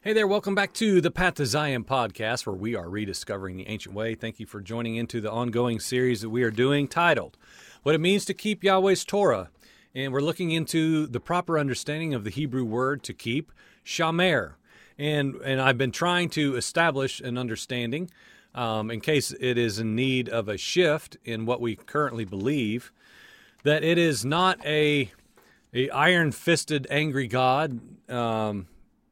Hey there, welcome back to the Path to Zion podcast, where we are rediscovering the ancient way. Thank you for joining into the ongoing series that we are doing titled What It Means to Keep Yahweh's Torah. And we're looking into the proper understanding of the Hebrew word to keep, shamar. And, and I've been trying to establish an understanding um, in case it is in need of a shift in what we currently believe, that it is not a, a iron fisted, angry God. Um,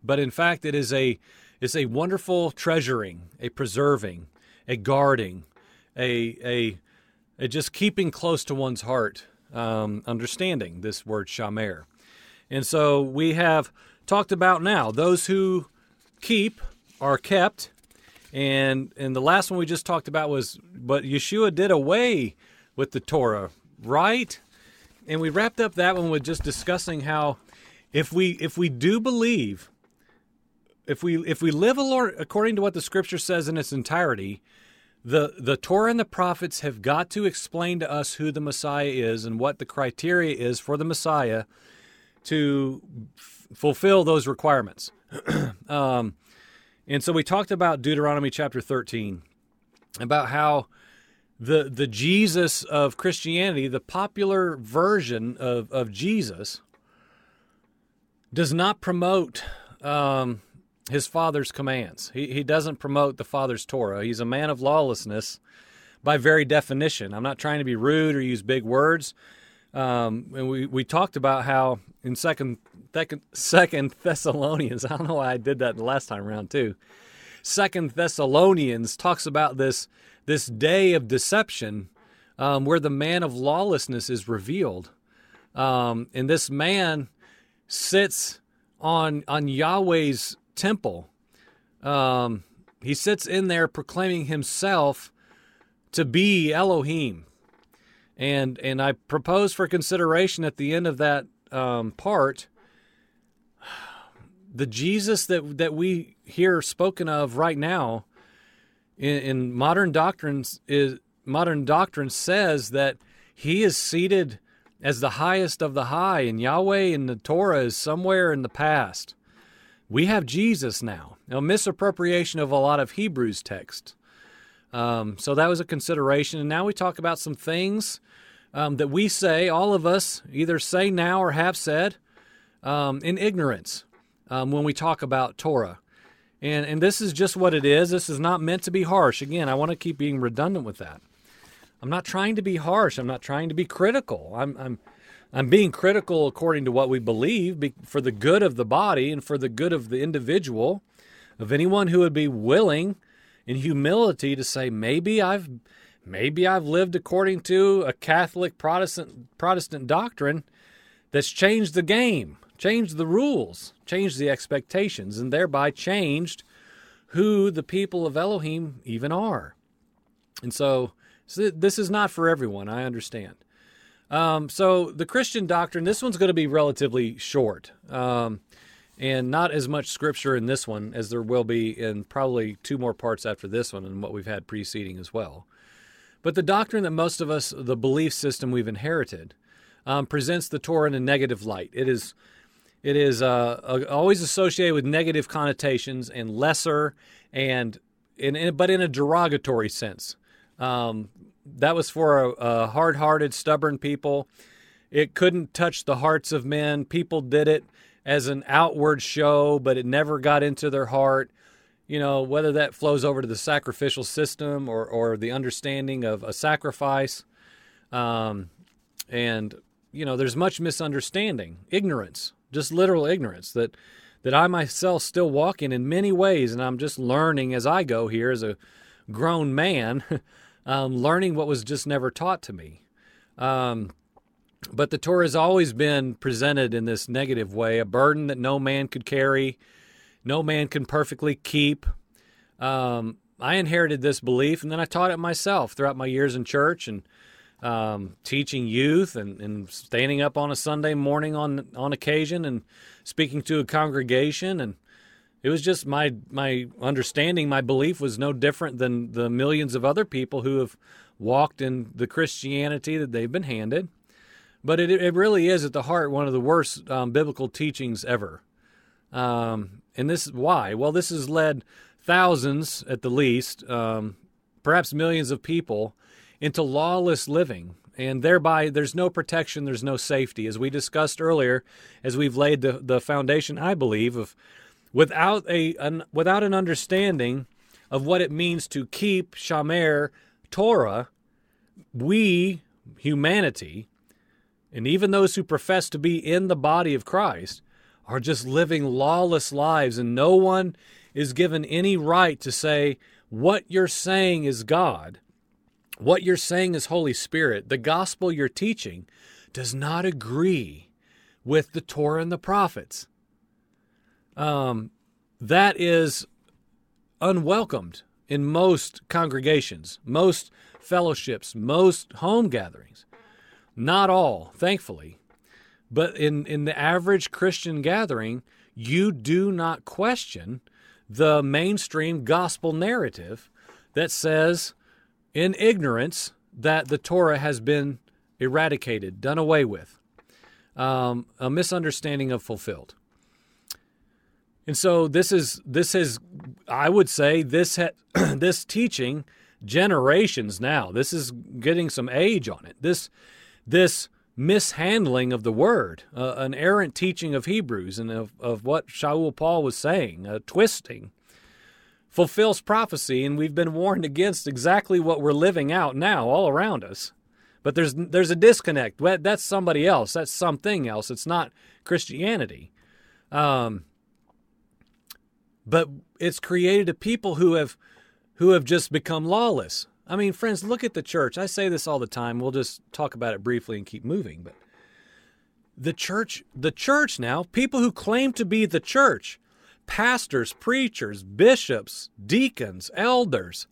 but in fact it is a it's a wonderful treasuring, a preserving, a guarding, a a, a just keeping close to one's heart, um, understanding this word shamar. And so we have talked about now those who keep are kept, and and the last one we just talked about was but Yeshua did away with the Torah, right? And we wrapped up that one with just discussing how if we if we do believe if we if we live according to what the scripture says in its entirety, the the Torah and the prophets have got to explain to us who the Messiah is and what the criteria is for the Messiah to f- fulfill those requirements. um, and so we talked about Deuteronomy chapter 13 about how the the Jesus of Christianity, the popular version of, of Jesus, does not promote um, his father's commands. He, he doesn't promote the father's Torah. He's a man of lawlessness by very definition. I'm not trying to be rude or use big words. Um, and we, we talked about how in second, second second Thessalonians, I don't know why I did that the last time around too. Second Thessalonians talks about this this day of deception um, where the man of lawlessness is revealed. Um, and this man sits on on Yahweh's temple. Um, he sits in there proclaiming himself to be Elohim. And and I propose for consideration at the end of that um, part the Jesus that that we hear spoken of right now in, in modern doctrines is modern doctrine says that he is seated as the highest of the high, and Yahweh in the Torah is somewhere in the past we have Jesus now. Now, misappropriation of a lot of Hebrews text. Um, so that was a consideration. And now we talk about some things um, that we say, all of us either say now or have said um, in ignorance um, when we talk about Torah. And, and this is just what it is. This is not meant to be harsh. Again, I want to keep being redundant with that. I'm not trying to be harsh. I'm not trying to be critical. I'm, I'm I'm being critical according to what we believe for the good of the body and for the good of the individual, of anyone who would be willing in humility to say, maybe I've maybe I've lived according to a Catholic Protestant Protestant doctrine that's changed the game, changed the rules, changed the expectations, and thereby changed who the people of Elohim even are. And so, so this is not for everyone, I understand. Um, so the Christian doctrine, this one's going to be relatively short, um, and not as much scripture in this one as there will be in probably two more parts after this one and what we've had preceding as well. But the doctrine that most of us, the belief system we've inherited, um, presents the Torah in a negative light. It is, it is uh, always associated with negative connotations and lesser, and in, in but in a derogatory sense. Um, that was for a, hard-hearted, stubborn people. It couldn't touch the hearts of men. People did it as an outward show, but it never got into their heart. You know, whether that flows over to the sacrificial system or, or the understanding of a sacrifice. Um, and, you know, there's much misunderstanding, ignorance, just literal ignorance that, that I myself still walk in in many ways. And I'm just learning as I go here as a grown man um, learning what was just never taught to me. Um, but the Torah has always been presented in this negative way a burden that no man could carry, no man can perfectly keep. Um, I inherited this belief and then I taught it myself throughout my years in church and um, teaching youth and, and standing up on a Sunday morning on on occasion and speaking to a congregation and it was just my my understanding my belief was no different than the millions of other people who have walked in the christianity that they've been handed but it, it really is at the heart one of the worst um, biblical teachings ever Um, and this is why. Well, this has led thousands, at the least, um, perhaps millions of people, into lawless living. And thereby, there's no protection, there's no safety. As we discussed earlier, as we've laid the, the foundation, I believe, of without a an, without an understanding of what it means to keep Shamar Torah, we humanity, and even those who profess to be in the body of Christ, are just living lawless lives, and no one is given any right to say what you're saying is God, what you're saying is Holy Spirit, the gospel you're teaching does not agree with the Torah and the prophets. Um, that is unwelcomed in most congregations, most fellowships, most home gatherings. Not all, thankfully. But in, in the average Christian gathering, you do not question the mainstream gospel narrative that says, in ignorance, that the Torah has been eradicated, done away with, um, a misunderstanding of fulfilled. And so this is this is I would say this ha- this teaching generations now. This is getting some age on it. This this mishandling of the word, uh, an errant teaching of Hebrews and of, of what Shaul Paul was saying, a twisting, fulfills prophecy, and we've been warned against exactly what we're living out now all around us. But there's there's a disconnect. That's somebody else. That's something else. It's not Christianity. Um, but it's created a people who have who have just become lawless. I mean, friends, look at the church. I say this all the time. We'll just talk about it briefly and keep moving, but the church, the church now, people who claim to be the church, pastors, preachers, bishops, deacons, elders,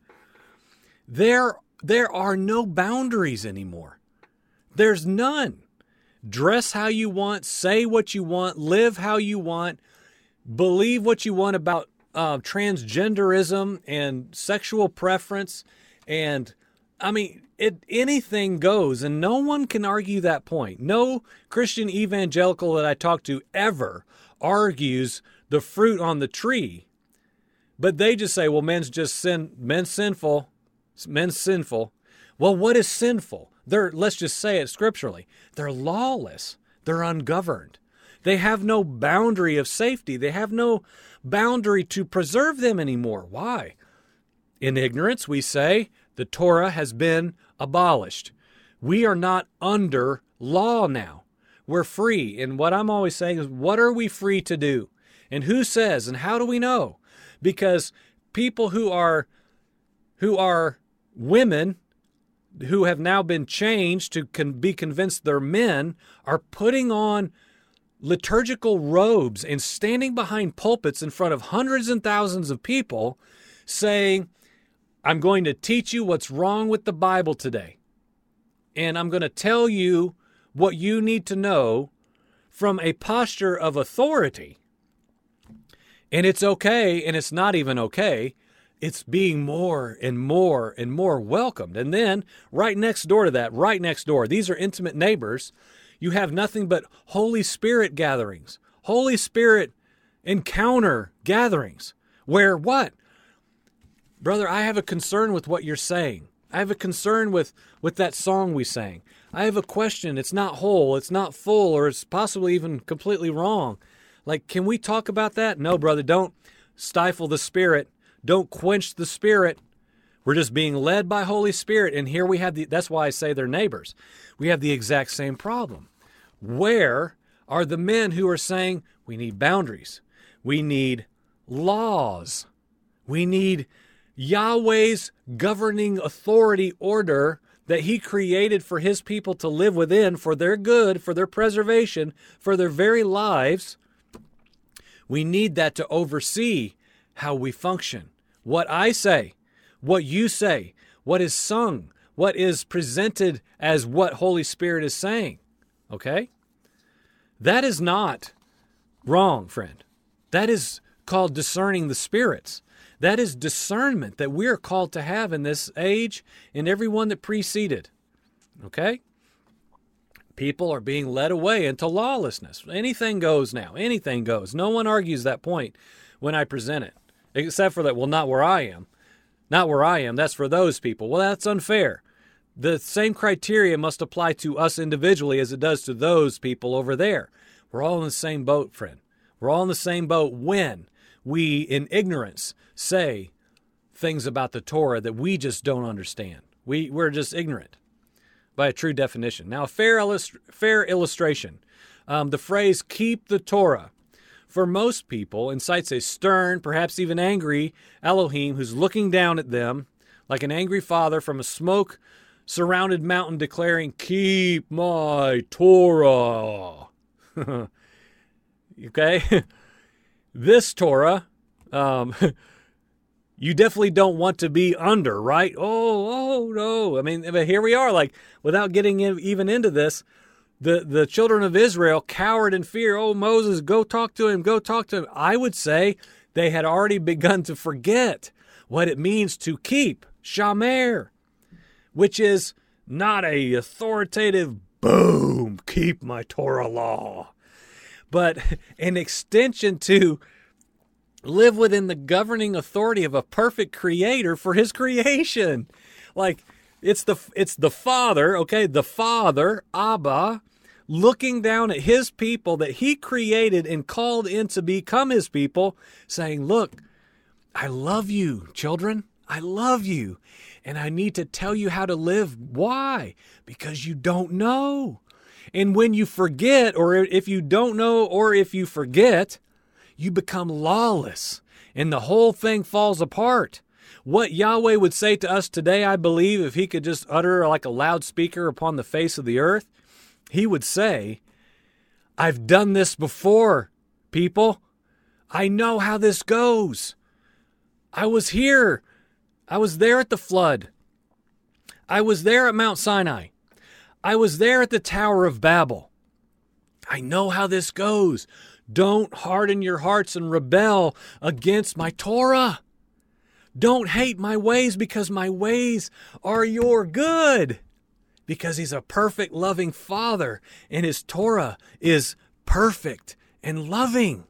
there there are no boundaries anymore. There's none. Dress how you want, say what you want, live how you want, believe what you want about uh, transgenderism and sexual preference, and I mean, it anything goes, and no one can argue that point. No Christian evangelical that I talk to ever argues the fruit on the tree, but they just say, "Well, men's just sin, men's sinful, men's sinful." Well, what is sinful? They're let's just say it scripturally. They're lawless. They're ungoverned. They have no boundary of safety. They have no boundary to preserve them anymore. Why? In ignorance, we say the Torah has been abolished. We are not under law now. We're free. And what I'm always saying is, what are we free to do? And who says and how do we know? Because people who are who are women who have now been changed to be convinced they're men are putting on liturgical robes and standing behind pulpits in front of hundreds and thousands of people saying, I'm going to teach you what's wrong with the Bible today. And I'm going to tell you what you need to know from a posture of authority. And it's okay, and it's not even okay. It's being more and more and more welcomed. And then, right next door to that, right next door, these are intimate neighbors you have nothing but Holy Spirit gatherings, Holy Spirit encounter gatherings, where what? Brother, I have a concern with what you're saying. I have a concern with, with that song we sang. I have a question. It's not whole, it's not full, or it's possibly even completely wrong. Like, can we talk about that? No, brother, don't stifle the Spirit. Don't quench the Spirit. We're just being led by Holy Spirit. And here we have the, that's why I say they're neighbors we have the exact same problem. Where are the men who are saying we need boundaries? We need laws. We need Yahweh's governing authority order that He created for His people to live within for their good, for their preservation, for their very lives. We need that to oversee how we function. What I say, what you say, what is sung, what is presented as what Holy Spirit is saying. Okay? That is not wrong, friend. That is called discerning the spirits. That is discernment that we are called to have in this age and everyone that preceded. Okay? People are being led away into lawlessness. Anything goes now. Anything goes. No one argues that point when I present it, except for that, well, not where I am. Not where I am. That's for those people. Well, that's unfair. The same criteria must apply to us individually as it does to those people over there. We're all in the same boat, friend. We're all in the same boat when we, in ignorance, say things about the Torah that we just don't understand. We, we're just ignorant by a true definition. Now, fair, fair illustration um, the phrase keep the Torah for most people incites a stern, perhaps even angry Elohim who's looking down at them like an angry father from a smoke surrounded mountain declaring, Keep my Torah. okay? this Torah, um, you definitely don't want to be under, right? Oh, oh, no. I mean, but here we are, like, without getting in, even into this, the, the children of Israel cowered in fear. Oh, Moses, go talk to him, go talk to him. I would say they had already begun to forget what it means to keep shamar, which is not a authoritative boom, keep my Torah law, but an extension to live within the governing authority of a perfect creator for his creation. Like it's the it's the father, okay, the father, Abba, looking down at his people that he created and called in to become his people, saying, "Look, I love you, children. I love you. And I need to tell you how to live. Why? Because you don't know. And when you forget, or if you don't know, or if you forget, you become lawless and the whole thing falls apart. What Yahweh would say to us today, I believe, if he could just utter like a loudspeaker upon the face of the earth, he would say, I've done this before, people. I know how this goes. I was here. I was there at the flood. I was there at Mount Sinai. I was there at the Tower of Babel. I know how this goes. Don't harden your hearts and rebel against my Torah. Don't hate my ways because my ways are your good. Because he's a perfect, loving Father, and his Torah is perfect and loving.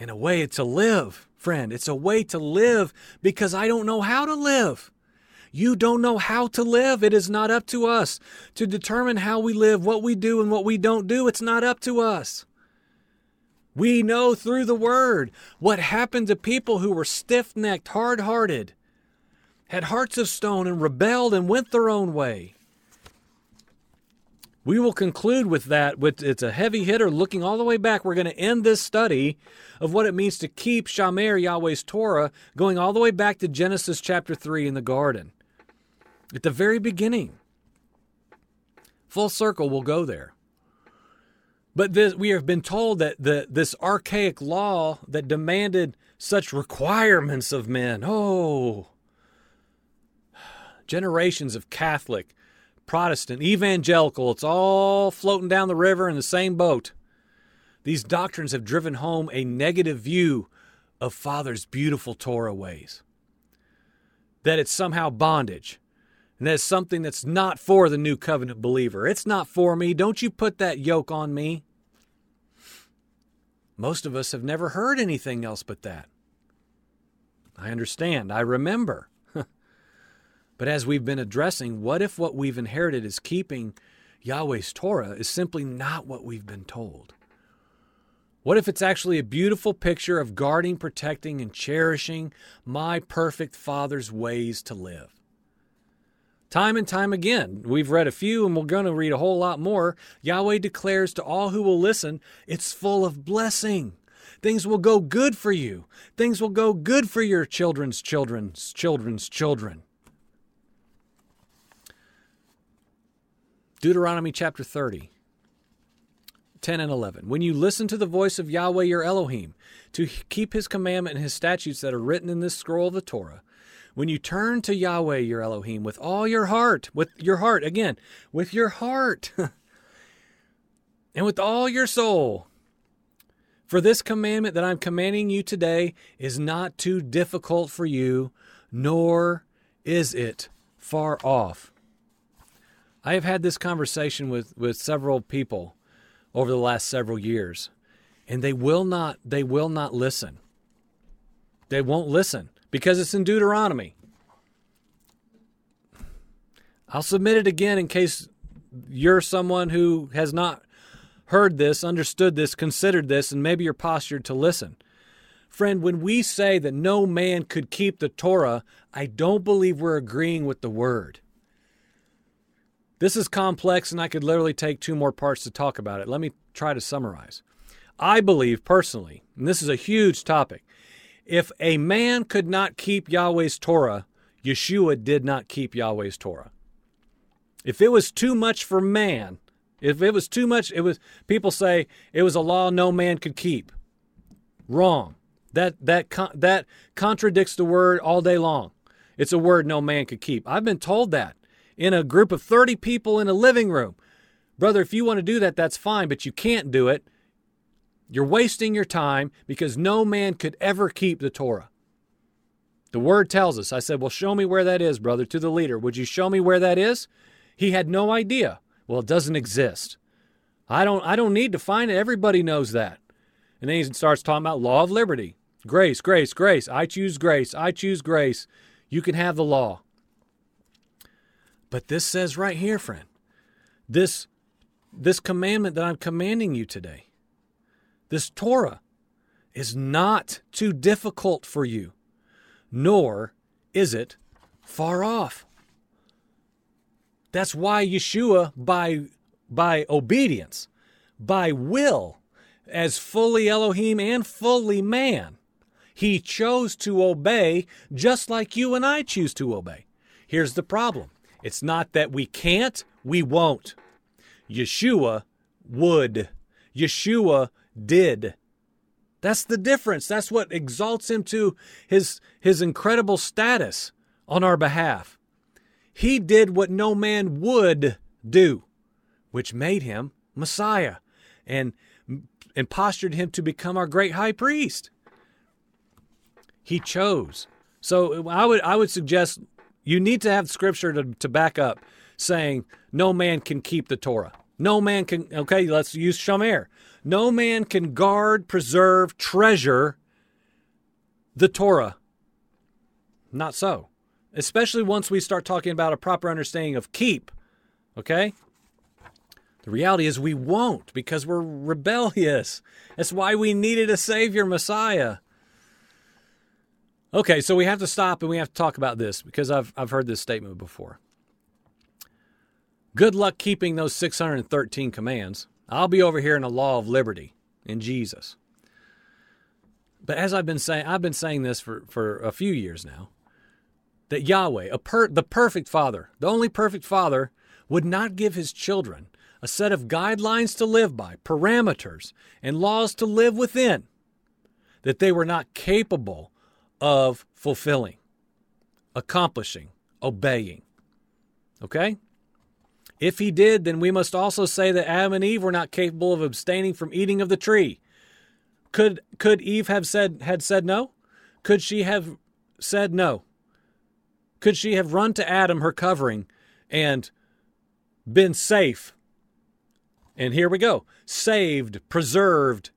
And a way to live, friend. It's a way to live because I don't know how to live. You don't know how to live. It is not up to us to determine how we live, what we do, and what we don't do. It's not up to us. We know through the Word what happened to people who were stiff necked, hard hearted, had hearts of stone, and rebelled and went their own way. We will conclude with that. With it's a heavy hitter looking all the way back. We're going to end this study of what it means to keep Shamar Yahweh's Torah, going all the way back to Genesis chapter three in the garden. At the very beginning. Full circle, we'll go there. But this, we have been told that the, this archaic law that demanded such requirements of men, oh, generations of Catholic, Protestant, evangelical, it's all floating down the river in the same boat. These doctrines have driven home a negative view of Father's beautiful Torah ways. That it's somehow bondage, and that's something that's not for the new covenant believer. It's not for me. Don't you put that yoke on me. Most of us have never heard anything else but that. I understand. I remember. but as we've been addressing, what if what we've inherited is keeping Yahweh's Torah is simply not what we've been told? What if it's actually a beautiful picture of guarding, protecting, and cherishing my perfect Father's ways to live? Time and time again, we've read a few and we're going to read a whole lot more. Yahweh declares to all who will listen, it's full of blessing. Things will go good for you. Things will go good for your children's children's children's children. Deuteronomy chapter 30, 10 and 11. When you listen to the voice of Yahweh your Elohim, to keep his commandment and his statutes that are written in this scroll of the Torah, when you turn to Yahweh your Elohim with all your heart, with your heart, again, with your heart, and with all your soul. For this commandment that I'm commanding you today is not too difficult for you, nor is it far off. I have had this conversation with, with several people over the last several years, and they will not they will not listen. They won't listen because it's in Deuteronomy. I'll submit it again in case you're someone who has not heard this, understood this, considered this, and maybe you're postured to listen. Friend, when we say that no man could keep the Torah, I don't believe we're agreeing with the word. This is complex, and I could literally take two more parts to talk about it. Let me try to summarize. I believe personally, and this is a huge topic, if a man could not keep Yahweh's Torah, Yeshua did not keep Yahweh's Torah. If it was too much for man, if it was too much, it was people say it was a law no man could keep. Wrong. That that that contradicts the word all day long. It's a word no man could keep. I've been told that in a group of 30 people in a living room. Brother, if you want to do that, that's fine, but you can't do it. You're wasting your time because no man could ever keep the Torah. The word tells us. I said, Well, show me where that is, brother, to the leader. Would you show me where that is? He had no idea. Well, it doesn't exist. I don't I don't need to find it. Everybody knows that. And then he starts talking about law of liberty. Grace, grace, grace. I choose grace. I choose grace. You can have the law. But this says right here, friend, this this commandment that I'm commanding you today, this Torah, is not too difficult for you, nor is it far off. That's why Yeshua, by, by obedience, by will, as fully Elohim and fully man, he chose to obey just like you and I choose to obey. Here's the problem it's not that we can't, we won't. Yeshua would. Yeshua did. That's the difference. That's what exalts him to his, his incredible status on our behalf. He did what no man would do, which made him Messiah and, and postured him to become our great high priest. He chose. So I would I would suggest you need to have scripture to, to back up saying no man can keep the Torah. No man can okay, let's use Shomer. No man can guard, preserve, treasure the Torah. Not so especially once we start talking about a proper understanding of keep. Okay? The reality is we won't because we're rebellious. That's why we needed a Savior, Messiah. Okay, so we have to stop and we have to talk about this because I've, I've heard this statement before. Good luck keeping those 613 commands. I'll be over here in the law of liberty in Jesus. But as I've been saying, I've been saying this for, for a few years now that Yahweh, per, the perfect Father, the only perfect Father, would not give his children a set of guidelines to live by, parameters, and laws to live within that they were not capable of fulfilling, accomplishing, obeying. Okay? If he did, then we must also say that Adam and Eve were not capable of abstaining from eating of the tree. Could could Eve have said had said no? Could she have said no? Could she have run to Adam, her covering, and been safe? And here we go saved, preserved,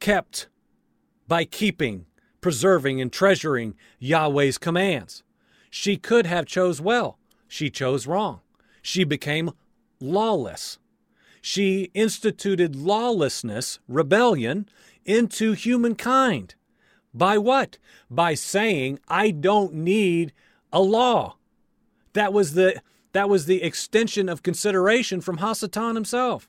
kept by keeping, preserving, and treasuring Yahweh's commands. She could have chose well. She chose wrong. She became lawless. She instituted lawlessness, rebellion, into humankind. By what? By saying, I don't need a law. That was the that was the extension of consideration from Hasatan himself.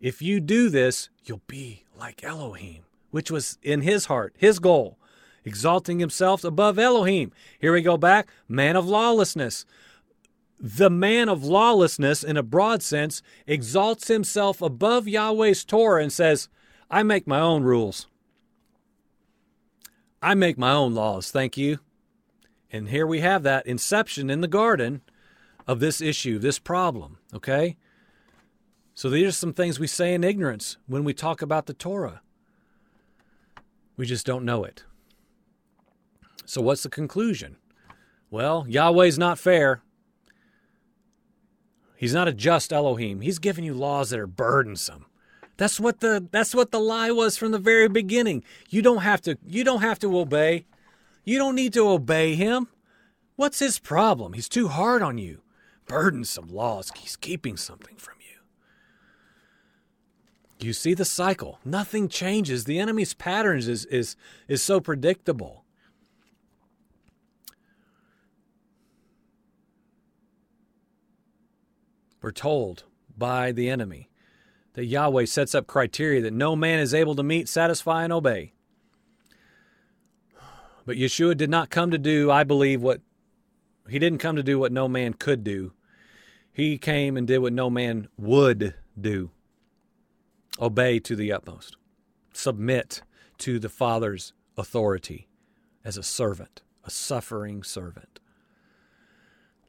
If you do this, you'll be like Elohim, which was in his heart, his goal, exalting himself above Elohim. Here we go back, man of lawlessness. The man of lawlessness, in a broad sense, exalts himself above Yahweh's Torah and says, I make my own rules. I make my own laws, thank you. And here we have that inception in the garden of this issue, this problem, okay? So these are some things we say in ignorance when we talk about the Torah. We just don't know it. So what's the conclusion? Well, Yahweh's not fair. He's not a just Elohim. He's giving you laws that are burdensome. That's what the that's what the lie was from the very beginning. You don't have to you don't have to obey. You don't need to obey him. What's his problem? He's too hard on you. Burdensome laws. He's keeping something from you. You see the cycle. Nothing changes. The enemy's patterns is is is so predictable. We're told by the enemy that Yahweh sets up criteria that no man is able to meet, satisfy, and obey. But Yeshua did not come to do, I believe, what he didn't come to do what no man could do. He came and did what no man would do obey to the utmost, submit to the Father's authority as a servant, a suffering servant.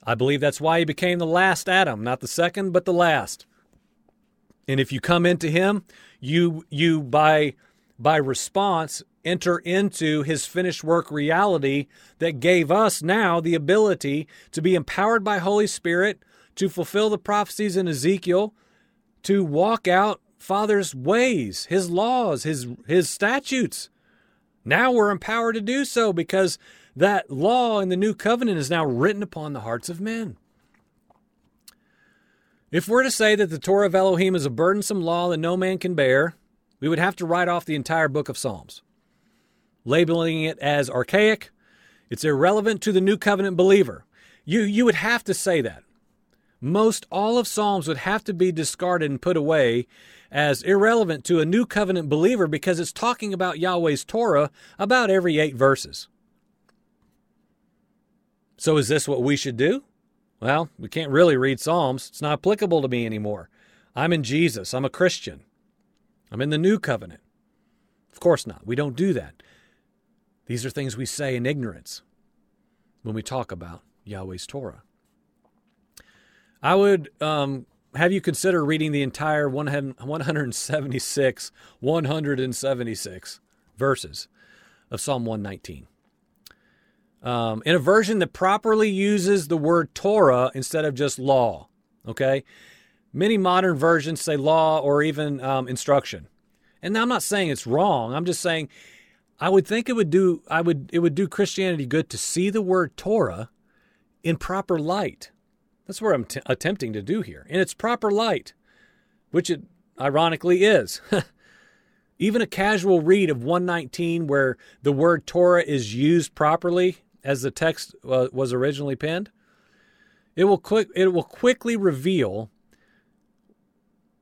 I believe that's why he became the last Adam, not the second, but the last. And if you come into him, you you by by response enter into his finished work reality that gave us now the ability to be empowered by Holy Spirit to fulfill the prophecies in Ezekiel, to walk out Father's ways, his laws, his his statutes. Now we're empowered to do so because that law in the new covenant is now written upon the hearts of men. If we're to say that the Torah of Elohim is a burdensome law that no man can bear, we would have to write off the entire book of Psalms, labeling it as archaic. It's irrelevant to the new covenant believer. You, you would have to say that. Most all of Psalms would have to be discarded and put away as irrelevant to a new covenant believer because it's talking about Yahweh's Torah about every eight verses. So, is this what we should do? Well, we can't really read Psalms. It's not applicable to me anymore. I'm in Jesus. I'm a Christian. I'm in the new covenant. Of course not. We don't do that. These are things we say in ignorance when we talk about Yahweh's Torah. I would um, have you consider reading the entire 176, 176 verses of Psalm 119 um, in a version that properly uses the word Torah instead of just law. Okay, many modern versions say law or even um, instruction, and I'm not saying it's wrong. I'm just saying I would think it would do I would it would do Christianity good to see the word Torah in proper light. That's what I'm t- attempting to do here, in its proper light, which it ironically is. Even a casual read of 119 where the word Torah is used properly as the text uh, was originally penned, it will quick it will quickly reveal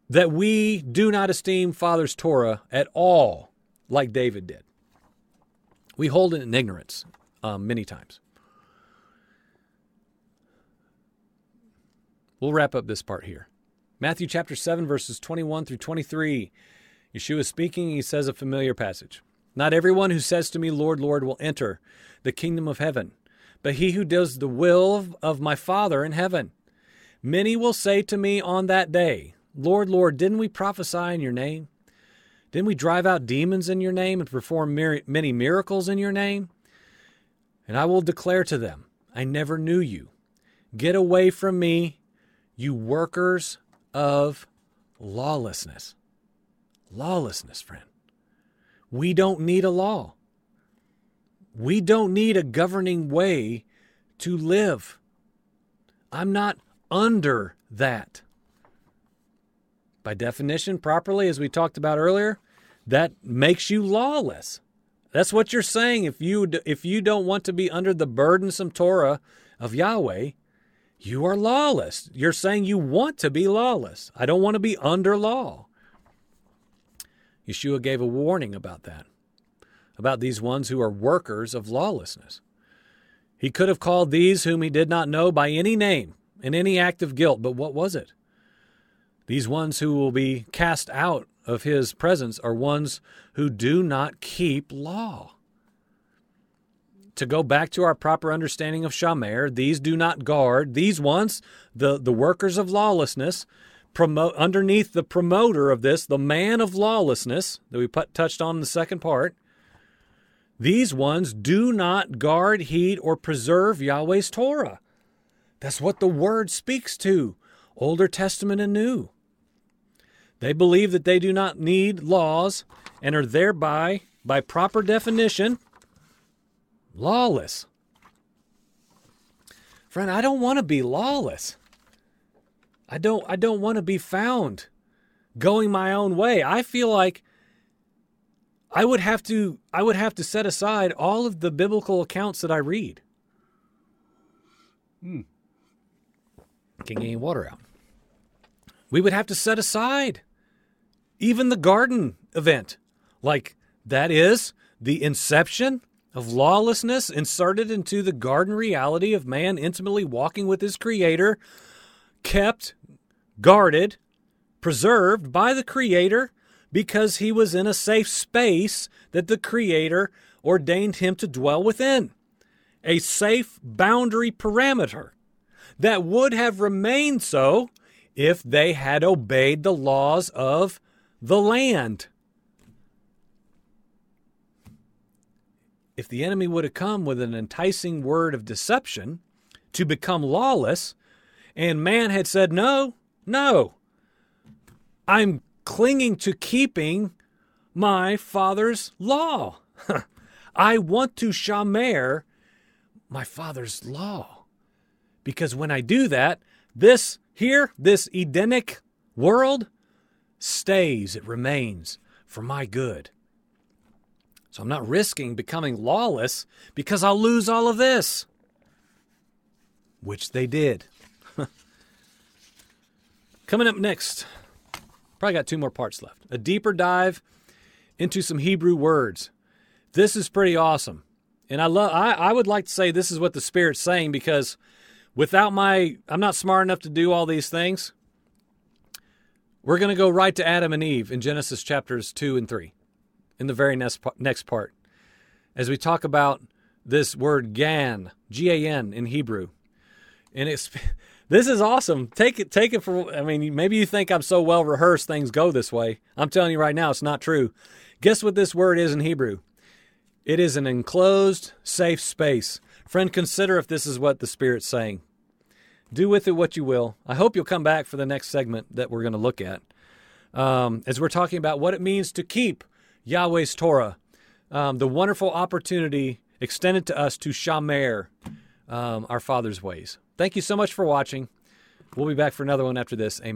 that we do not esteem Father's Torah at all like David did. We hold it in ignorance um, many times. We'll wrap up this part here. Matthew chapter 7, verses 21 through 23. Yeshua is speaking, he says a familiar passage. Not everyone who says to me, Lord, Lord, will enter the kingdom of heaven, but he who does the will of my Father in heaven. Many will say to me on that day, Lord, Lord, didn't we prophesy in your name? Didn't we drive out demons in your name and perform many miracles in your name? And I will declare to them, I never knew you. Get away from me, you workers of lawlessness. Lawlessness, friend. We don't need a law. We don't need a governing way to live. I'm not under that. By definition, properly, as we talked about earlier, that makes you lawless. That's what you're saying. If you if you don't want to be under the burdensome Torah of Yahweh, you are lawless. You're saying you want to be lawless. I don't want to be under law. Yeshua gave a warning about that, about these ones who are workers of lawlessness. He could have called these whom he did not know by any name in any act of guilt, but what was it? These ones who will be cast out of his presence are ones who do not keep law. To go back to our proper understanding of Shamar, these do not guard, these ones, the, the workers of lawlessness, promote underneath the promoter of this, the man of lawlessness that we put, touched on in the second part. These ones do not guard, heed, or preserve Yahweh's Torah. That's what the word speaks to. Older Testament and New. They believe that they do not need laws and are thereby, by proper definition, lawless. Friend, I don't want to be lawless. I don't I don't want to be found going my own way. I feel like I would have to I would have to set aside all of the biblical accounts that I read. Hmm. Can get any water out. We would have to set aside even the garden event. Like that is the inception of lawlessness inserted into the garden reality of man intimately walking with his creator, kept, guarded, preserved by the creator because he was in a safe space that the creator ordained him to dwell within. A safe boundary parameter that would have remained so if they had obeyed the laws of the land. If the enemy would have come with an enticing word of deception to become lawless, and man had said, No, no, I'm clinging to keeping my father's law. I want to shamar my father's law. Because when I do that, this here, this Edenic world stays, it remains for my good. So I'm not risking becoming lawless because I'll lose all of this, which they did. Coming up next, probably got two more parts left. A deeper dive into some Hebrew words. This is pretty awesome. And I love I, I would like to say this is what the Spirit's saying because without my I'm not smart enough to do all these things. We're going to go right to Adam and Eve in Genesis chapters 2 and 3 in the very next next part as we talk about this word gan, G A N in Hebrew. And it's this is awesome. Take it take it for I mean maybe you think I'm so well rehearsed things go this way. I'm telling you right now it's not true. Guess what this word is in Hebrew? It is an enclosed safe space. Friend, consider if this is what the Spirit's saying. Do with it what you will. I hope you'll come back for the next segment that we're going to look at. Um, as we're talking about what it means to keep Yahweh's Torah, um, the wonderful opportunity extended to us to shamar um, our Father's ways. Thank you so much for watching. We'll be back for another one after this. Amen.